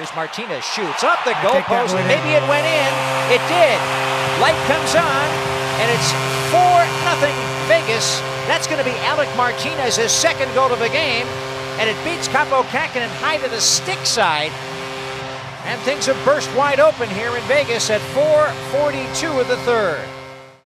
Here's Martinez shoots up the goalpost. Maybe it went in. It did. Light comes on, and it's four nothing Vegas. That's going to be Alec Martinez's second goal of the game, and it beats Kaapo Kähkönen high to the stick side. And things have burst wide open here in Vegas at 4:42 of the third.